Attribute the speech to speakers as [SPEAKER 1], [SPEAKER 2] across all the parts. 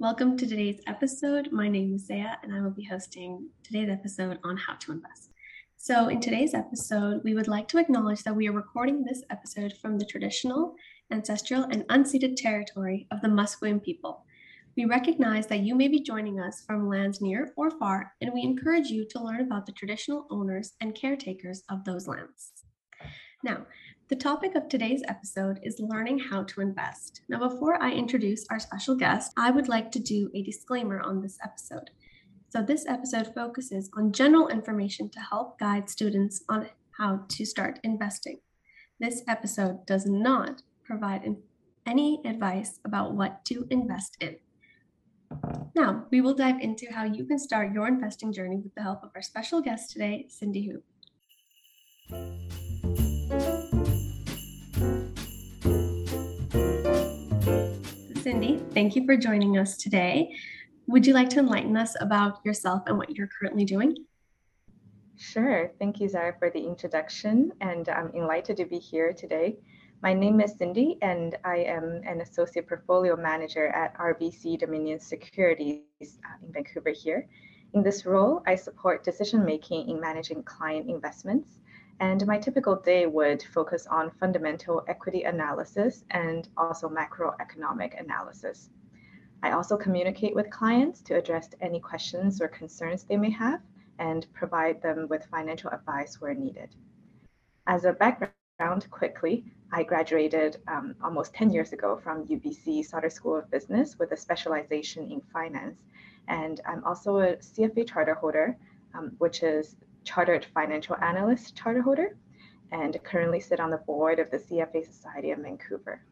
[SPEAKER 1] Welcome to today's episode. My name is Xya, and I will be hosting today's episode on how to invest. So, in today's episode, we would like to acknowledge that we are recording this episode from the traditional, ancestral, and unceded territory of the Musqueam people. We recognize that you may be joining us from lands near or far, and we encourage you to learn about the traditional owners and caretakers of those lands. Now, the topic of today's episode is learning how to invest. Now, before I introduce our special guest, I would like to do a disclaimer on this episode. So, this episode focuses on general information to help guide students on how to start investing. This episode does not provide any advice about what to invest in. Now, we will dive into how you can start your investing journey with the help of our special guest today, Cindy Hu. Cindy, thank you for joining us today. Would you like to enlighten us about yourself and what you're currently doing?
[SPEAKER 2] Sure. Thank you, Zara, for the introduction, and I'm delighted to be here today. My name is Cindy, and I am an associate portfolio manager at RBC Dominion Securities uh, in Vancouver here. In this role, I support decision making in managing client investments and my typical day would focus on fundamental equity analysis and also macroeconomic analysis. I also communicate with clients to address any questions or concerns they may have and provide them with financial advice where needed. As a background, quickly, I graduated um, almost 10 years ago from UBC Sauder School of Business with a specialization in finance. And I'm also a CFA charter holder, um, which is Chartered Financial Analyst charter holder and currently sit on the board of the CFA Society of Vancouver.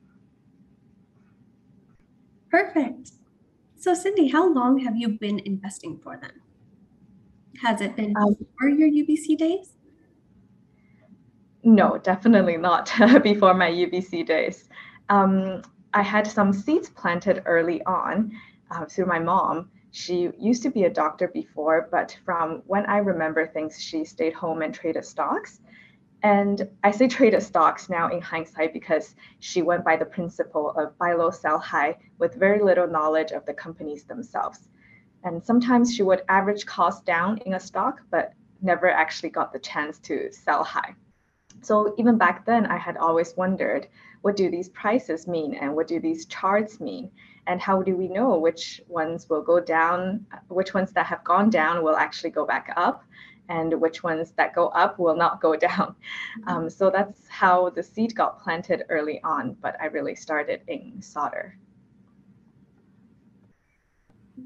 [SPEAKER 1] Perfect. So, Cindy, how long have you been investing for them? Has it been um, before your UBC days?
[SPEAKER 2] No, definitely not before my UBC days. Um, I had some seeds planted early on uh, through my mom, she used to be a doctor before, but from when I remember things, she stayed home and traded stocks. And I say traded stocks now in hindsight because she went by the principle of buy low, sell high with very little knowledge of the companies themselves. And sometimes she would average cost down in a stock, but never actually got the chance to sell high. So even back then, I had always wondered what do these prices mean and what do these charts mean? And how do we know which ones will go down which ones that have gone down will actually go back up and which ones that go up will not go down um, so that's how the seed got planted early on but i really started in Sauder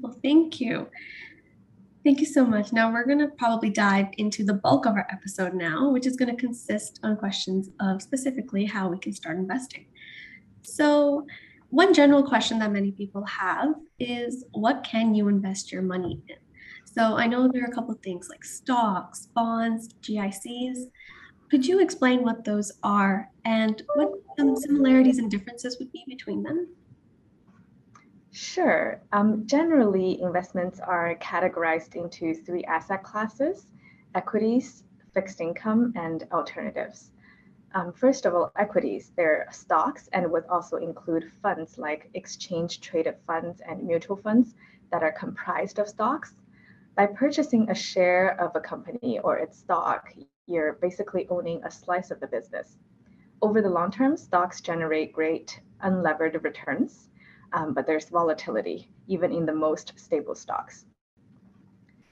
[SPEAKER 1] well thank you Thank you so much. Now we're going to probably dive into the bulk of our episode now, which is going to consist on questions of specifically how we can start investing. So, one general question that many people have is what can you invest your money in? So I know there are a couple of things like stocks, bonds, GICs. Could you explain what those are and what some similarities and differences would be between them?
[SPEAKER 2] Sure. Um, generally, investments are categorized into three asset classes equities, fixed income, and alternatives. Um, first of all, equities, they're stocks and would also include funds like exchange traded funds and mutual funds that are comprised of stocks. By purchasing a share of a company or its stock, you're basically owning a slice of the business. Over the long term, stocks generate great unlevered returns, um, but there's volatility even in the most stable stocks.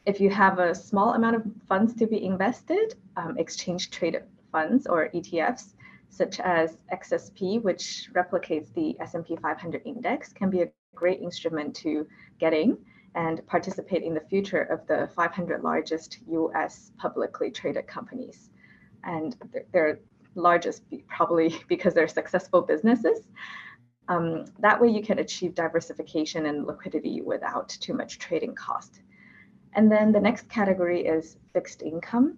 [SPEAKER 2] If you have a small amount of funds to be invested, um, exchange traded funds or ETFs, such as XSP, which replicates the S&P 500 index, can be a great instrument to get in and participate in the future of the 500 largest US publicly traded companies. And they're largest probably because they're successful businesses. Um, that way you can achieve diversification and liquidity without too much trading cost. And then the next category is fixed income.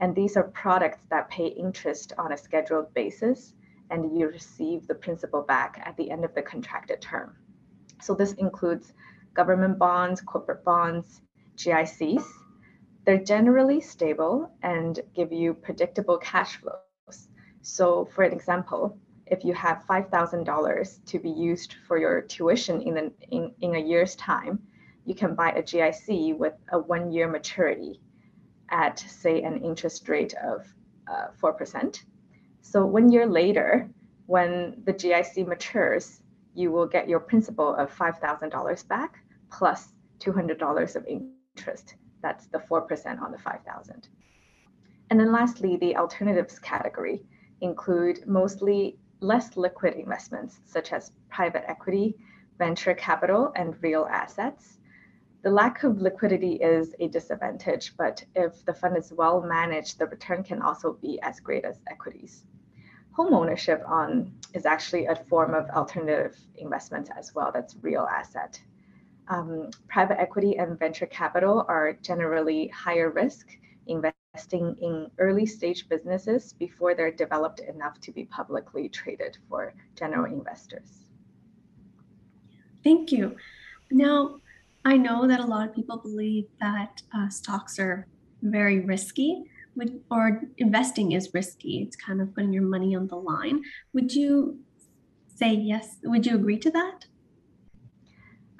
[SPEAKER 2] And these are products that pay interest on a scheduled basis, and you receive the principal back at the end of the contracted term. So this includes government bonds, corporate bonds, GICs. They're generally stable and give you predictable cash flows. So, for an example, if you have $5,000 to be used for your tuition in, the, in, in a year's time, you can buy a GIC with a one year maturity at, say, an interest rate of uh, 4%. So one year later, when the GIC matures, you will get your principal of $5,000 back plus $200 of interest. That's the 4% on the 5,000. And then lastly, the alternatives category include mostly less liquid investments such as private equity, venture capital, and real assets. The lack of liquidity is a disadvantage, but if the fund is well managed, the return can also be as great as equities. Home ownership on is actually a form of alternative investment as well. That's real asset. Um, private equity and venture capital are generally higher risk, investing in early stage businesses before they're developed enough to be publicly traded for general investors.
[SPEAKER 1] Thank you. Now, I know that a lot of people believe that uh, stocks are very risky, would, or investing is risky. It's kind of putting your money on the line. Would you say yes? Would you agree to that?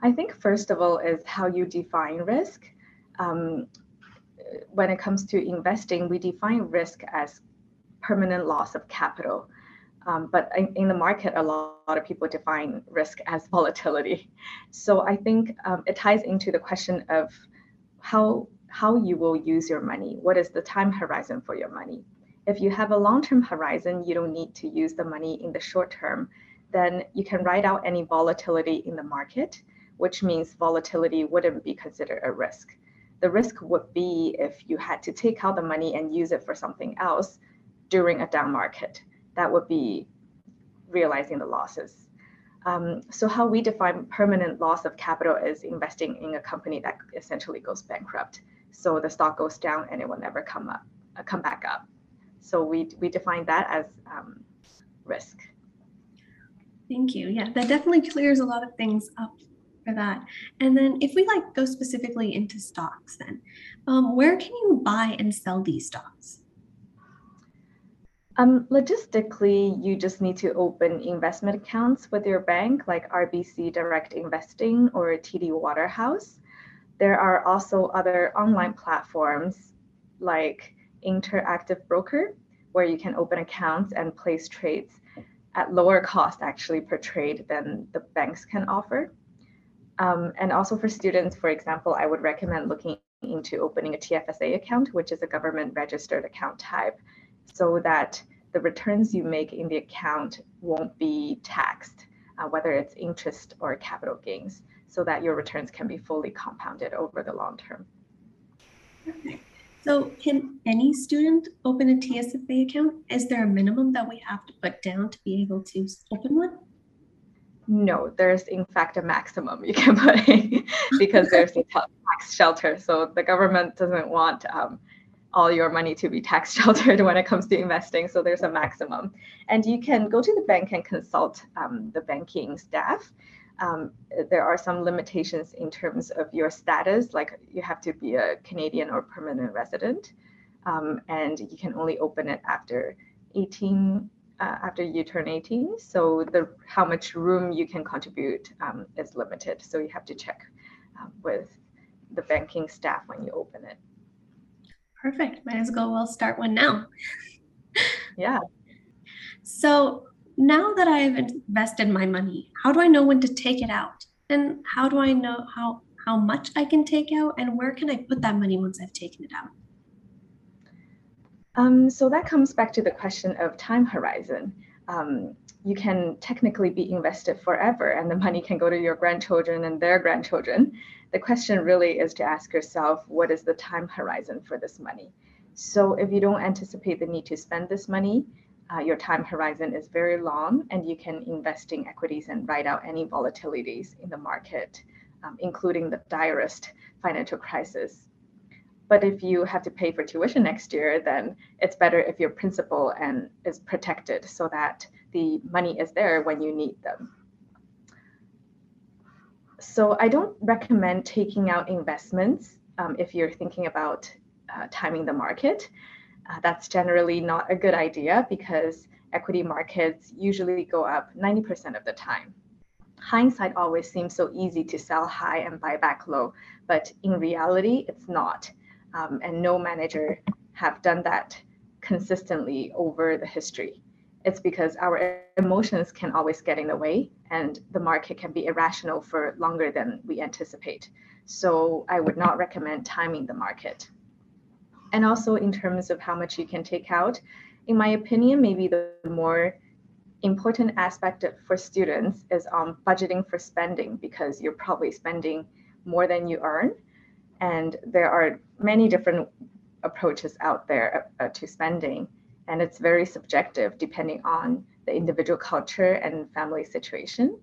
[SPEAKER 2] I think, first of all, is how you define risk. Um, when it comes to investing, we define risk as permanent loss of capital. Um, but in, in, the market, a lot, a lot, of people define risk as volatility. So I think um, it ties into the question of how how you will use your money. What is the time horizon for your money? If you have a long-term horizon, you don't need to use the money in the short term. Then you can ride out any volatility in the market, which means volatility wouldn't be considered a risk. The risk would be if you had to take out the money and use it for something else during a down market that would be realizing the losses. Um, so how we define permanent loss of capital is investing in a company that essentially goes bankrupt. So the stock goes down and it will never come up, uh, come back up. So we we define that as um, risk.
[SPEAKER 1] Thank you. Yeah, that definitely clears a lot of things up for that. And then if we like go specifically into stocks, then um, where can you buy and sell these stocks?
[SPEAKER 2] Um, logistically, you just need to open investment accounts with your bank, like RBC Direct Investing or TD Waterhouse. There are also other online platforms like Interactive Broker, where you can open accounts and place trades at lower cost, actually, per trade than the banks can offer. Um, and also for students, for example, I would recommend looking into opening a TFSA account, which is a government registered account type so that the returns you make in the account won't be taxed, uh, whether it's interest or capital gains, so that your returns can be fully compounded over the long term.
[SPEAKER 1] Okay. So, can any student open a TFSA account? Is there a minimum that we have to put down to be able to open one?
[SPEAKER 2] No, there's in fact a maximum you can put in because there's a tax shelter. So the government doesn't want um, all your money to be tax sheltered when it comes to investing. So there's a maximum. And you can go to the bank and consult um, the banking staff. Um, there are some limitations in terms of your status, like you have to be a Canadian or permanent resident. Um, and you can only open it after 18 uh, after you turn 18 so the how much room you can contribute um, is limited so you have to check uh, with the banking staff when you open it
[SPEAKER 1] Perfect. Might as well we'll start one now.
[SPEAKER 2] yeah.
[SPEAKER 1] So now that I've invested my money, how do I know when to take it out? And how do I know how how much I can take out and where can I put that money once I've taken it out?
[SPEAKER 2] Um, so that comes back to the question of time horizon. Um, you can technically be invested forever and the money can go to your grandchildren and their grandchildren the question really is to ask yourself what is the time horizon for this money? So if you don't anticipate the need to spend this money, uh, your time horizon is very long and you can invest in equities and ride out any volatilities in the market, um, including the direst financial crisis. But if you have to pay for tuition next year, then it's better if your principal and is protected so that the money is there when you need them so I don't recommend taking out investments um, if you're thinking about uh, timing the market. Uh, that's generally not a good idea because equity markets usually go up 90% of the time. Hindsight always seems so easy to sell high and buy back low, but in reality, it's not. Um, and no manager have done that consistently over the history. It's because our emotions can always get in the way and the market can be irrational for longer than we anticipate. So I would not recommend timing the market. And also in terms of how much you can take out, in my opinion, maybe the more important aspect for students is um, budgeting for spending because you're probably spending more than you earn. And there are many different approaches out there uh, to spending. And it's very subjective depending on the individual culture and family situation.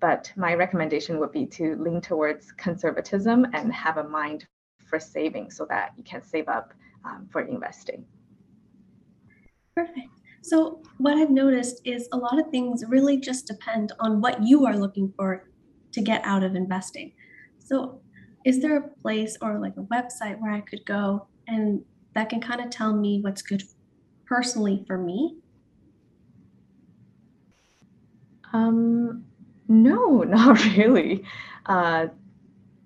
[SPEAKER 2] But my recommendation would be to lean towards conservatism and have a mind for saving so that you can save up um, for investing.
[SPEAKER 1] Perfect. So, what I've noticed is a lot of things really just depend on what you are looking for to get out of investing. So, is there a place or like a website where I could go and that can kind of tell me what's good personally for me?
[SPEAKER 2] Um, no, not really. Uh,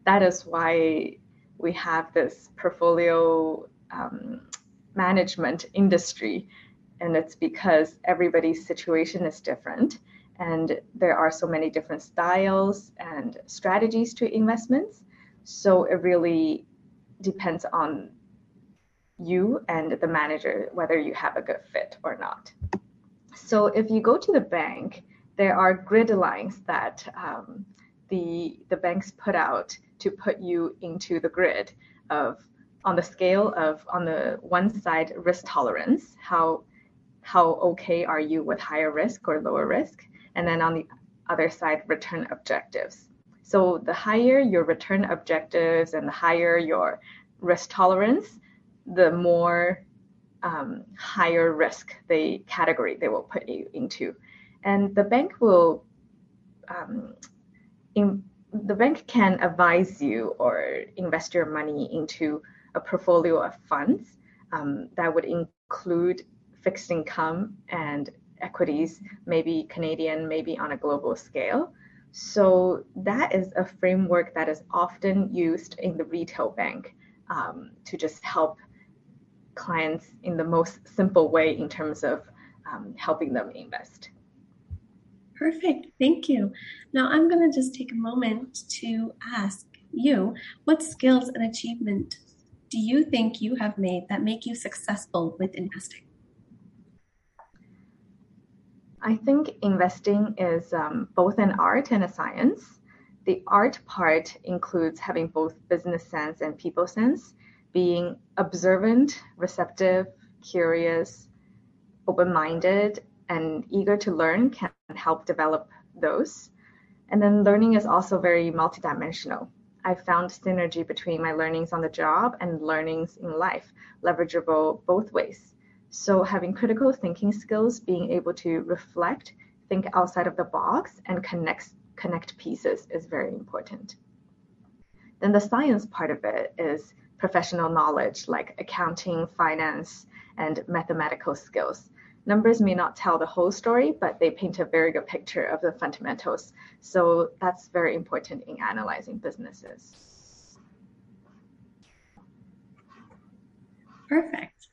[SPEAKER 2] that is why we have this portfolio um, management industry and it's because everybody's situation is different and there are so many different styles and strategies to investments so it really depends on you and the manager whether you have a good fit or not so if you go to the bank there are grid lines that um, the the banks put out to put you into the grid of on the scale of on the one side risk tolerance how how okay are you with higher risk or lower risk? And then on the other side, return objectives. So the higher your return objectives and the higher your risk tolerance, the more um, higher risk the category they will put you into. And the bank will, um, in, the bank can advise you or invest your money into a portfolio of funds um, that would include fixed income and equities, maybe Canadian, maybe on a global scale. So that is a framework that is often used in the retail bank um, to just help clients in the most simple way in terms of um, helping them invest.
[SPEAKER 1] Perfect. Thank you. Now I'm going to just take a moment to ask you what skills and achievement do you think you have made that make you successful with investing?
[SPEAKER 2] I think investing is um, both an art and a science. The art part includes having both business sense and people sense, being observant, receptive, curious, open minded, and eager to learn can help develop those. And then learning is also very multidimensional. I found synergy between my learnings on the job and learnings in life, leverageable both ways. So having critical thinking skills, being able to reflect, think outside of the box, and connect connect pieces is very important. Then the science part of it is professional knowledge like accounting, finance, and mathematical skills. Numbers may not tell the whole story, but they paint a very good picture of the fundamentals. So that's very important in analyzing businesses.
[SPEAKER 1] Perfect.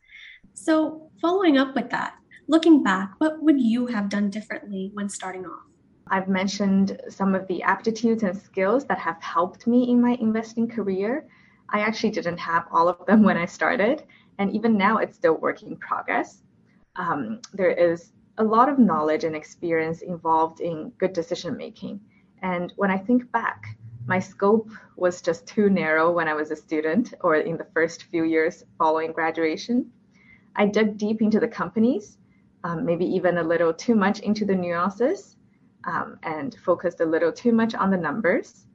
[SPEAKER 1] So, following up with that, looking back, what would you have done differently when starting off?
[SPEAKER 2] I've mentioned some of the aptitudes and skills that have helped me in my investing career. I actually didn't have all of them when I started, and even now it's still work in progress. Um, there is a lot of knowledge and experience involved in good decision making. And when I think back, my scope was just too narrow when I was a student or in the first few years following graduation. I dug deep into the companies, um, maybe even a little too much into the nuances, um, and focused a little too much on the numbers.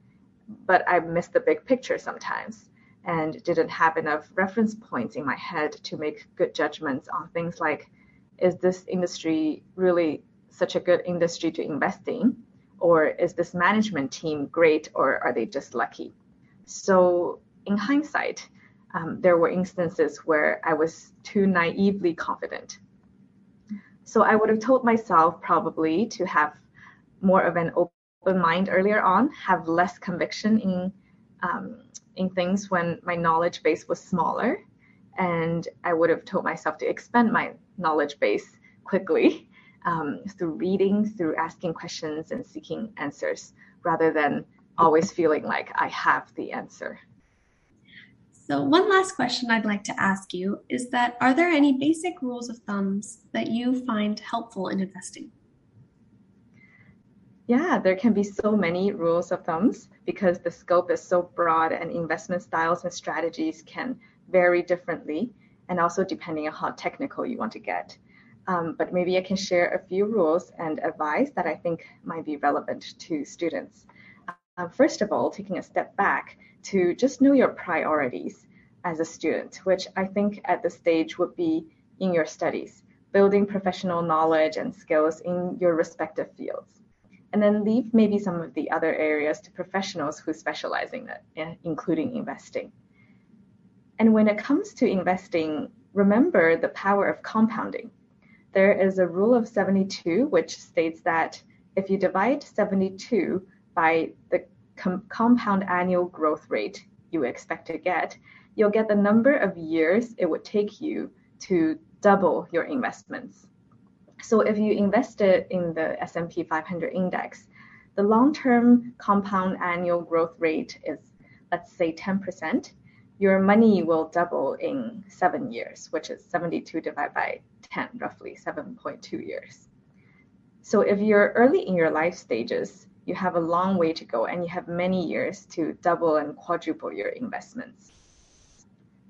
[SPEAKER 2] But I missed the big picture sometimes and didn't have enough reference points in my head to make good judgments on things like is this industry really such a good industry to invest in? Or is this management team great or are they just lucky? So, in hindsight, um, there were instances where I was too naively confident. So I would have told myself probably to have more of an open mind earlier on, have less conviction in um, in things when my knowledge base was smaller, and I would have told myself to expand my knowledge base quickly um, through reading, through asking questions and seeking answers, rather than always feeling like I have the answer.
[SPEAKER 1] So, one last question I'd like to ask you is that are there any basic rules of thumbs that you find helpful in investing?
[SPEAKER 2] Yeah, there can be so many rules of thumbs because the scope is so broad and investment styles and strategies can vary differently and also depending on how technical you want to get. Um, but maybe I can share a few rules and advice that I think might be relevant to students. Uh, first of all, taking a step back to just know your priorities as a student, which I think at this stage would be in your studies, building professional knowledge and skills in your respective fields. And then leave maybe some of the other areas to professionals who specialize in it, including investing. And when it comes to investing, remember the power of compounding. There is a rule of 72 which states that if you divide 72 by the com- compound annual growth rate you expect to get, you'll get the number of years it would take you to double your investments. So if you invested in the S&P 500 index, the long-term compound annual growth rate is let's say 10%, your money will double in 7 years, which is 72 divided by 10, roughly 7.2 years. So if you're early in your life stages, you have a long way to go and you have many years to double and quadruple your investments.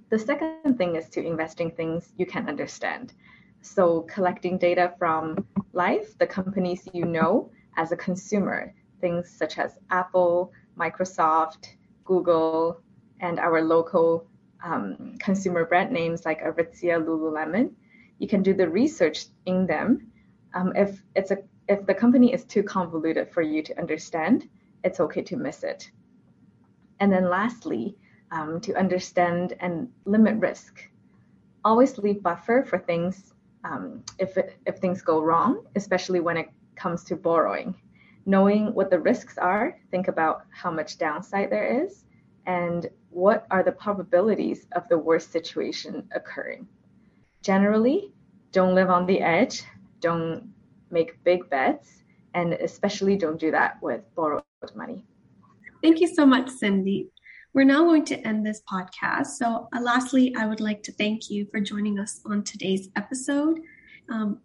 [SPEAKER 2] The second thing is to invest in things you can understand. So, collecting data from life, the companies you know as a consumer, things such as Apple, Microsoft, Google, and our local um, consumer brand names like Aritzia, Lululemon. You can do the research in them. Um, if it's a if the company is too convoluted for you to understand, it's okay to miss it. And then lastly, um, to understand and limit risk. Always leave buffer for things um, if, if things go wrong, especially when it comes to borrowing. Knowing what the risks are, think about how much downside there is and what are the probabilities of the worst situation occurring. Generally, don't live on the edge, don't make big bets, and especially don't do that with borrowed money.
[SPEAKER 1] Thank you so much, Cindy. We're now going to end this podcast. So, uh, lastly, I would like to thank you for joining us on today's episode. Um,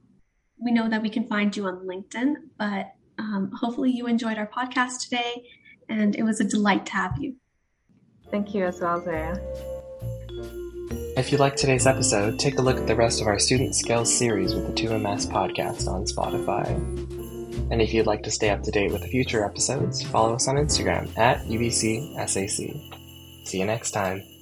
[SPEAKER 1] we know that we can find you on LinkedIn, but um, hopefully, you enjoyed our podcast today, and it was a delight to have you.
[SPEAKER 2] Thank you as well, Xya.
[SPEAKER 3] If you liked today's episode, take a look at the rest of our Student Skills series with the 2MS podcast on Spotify. And if you'd like to stay up to date with future episodes, follow us on Instagram at UBCSAC. See you next time.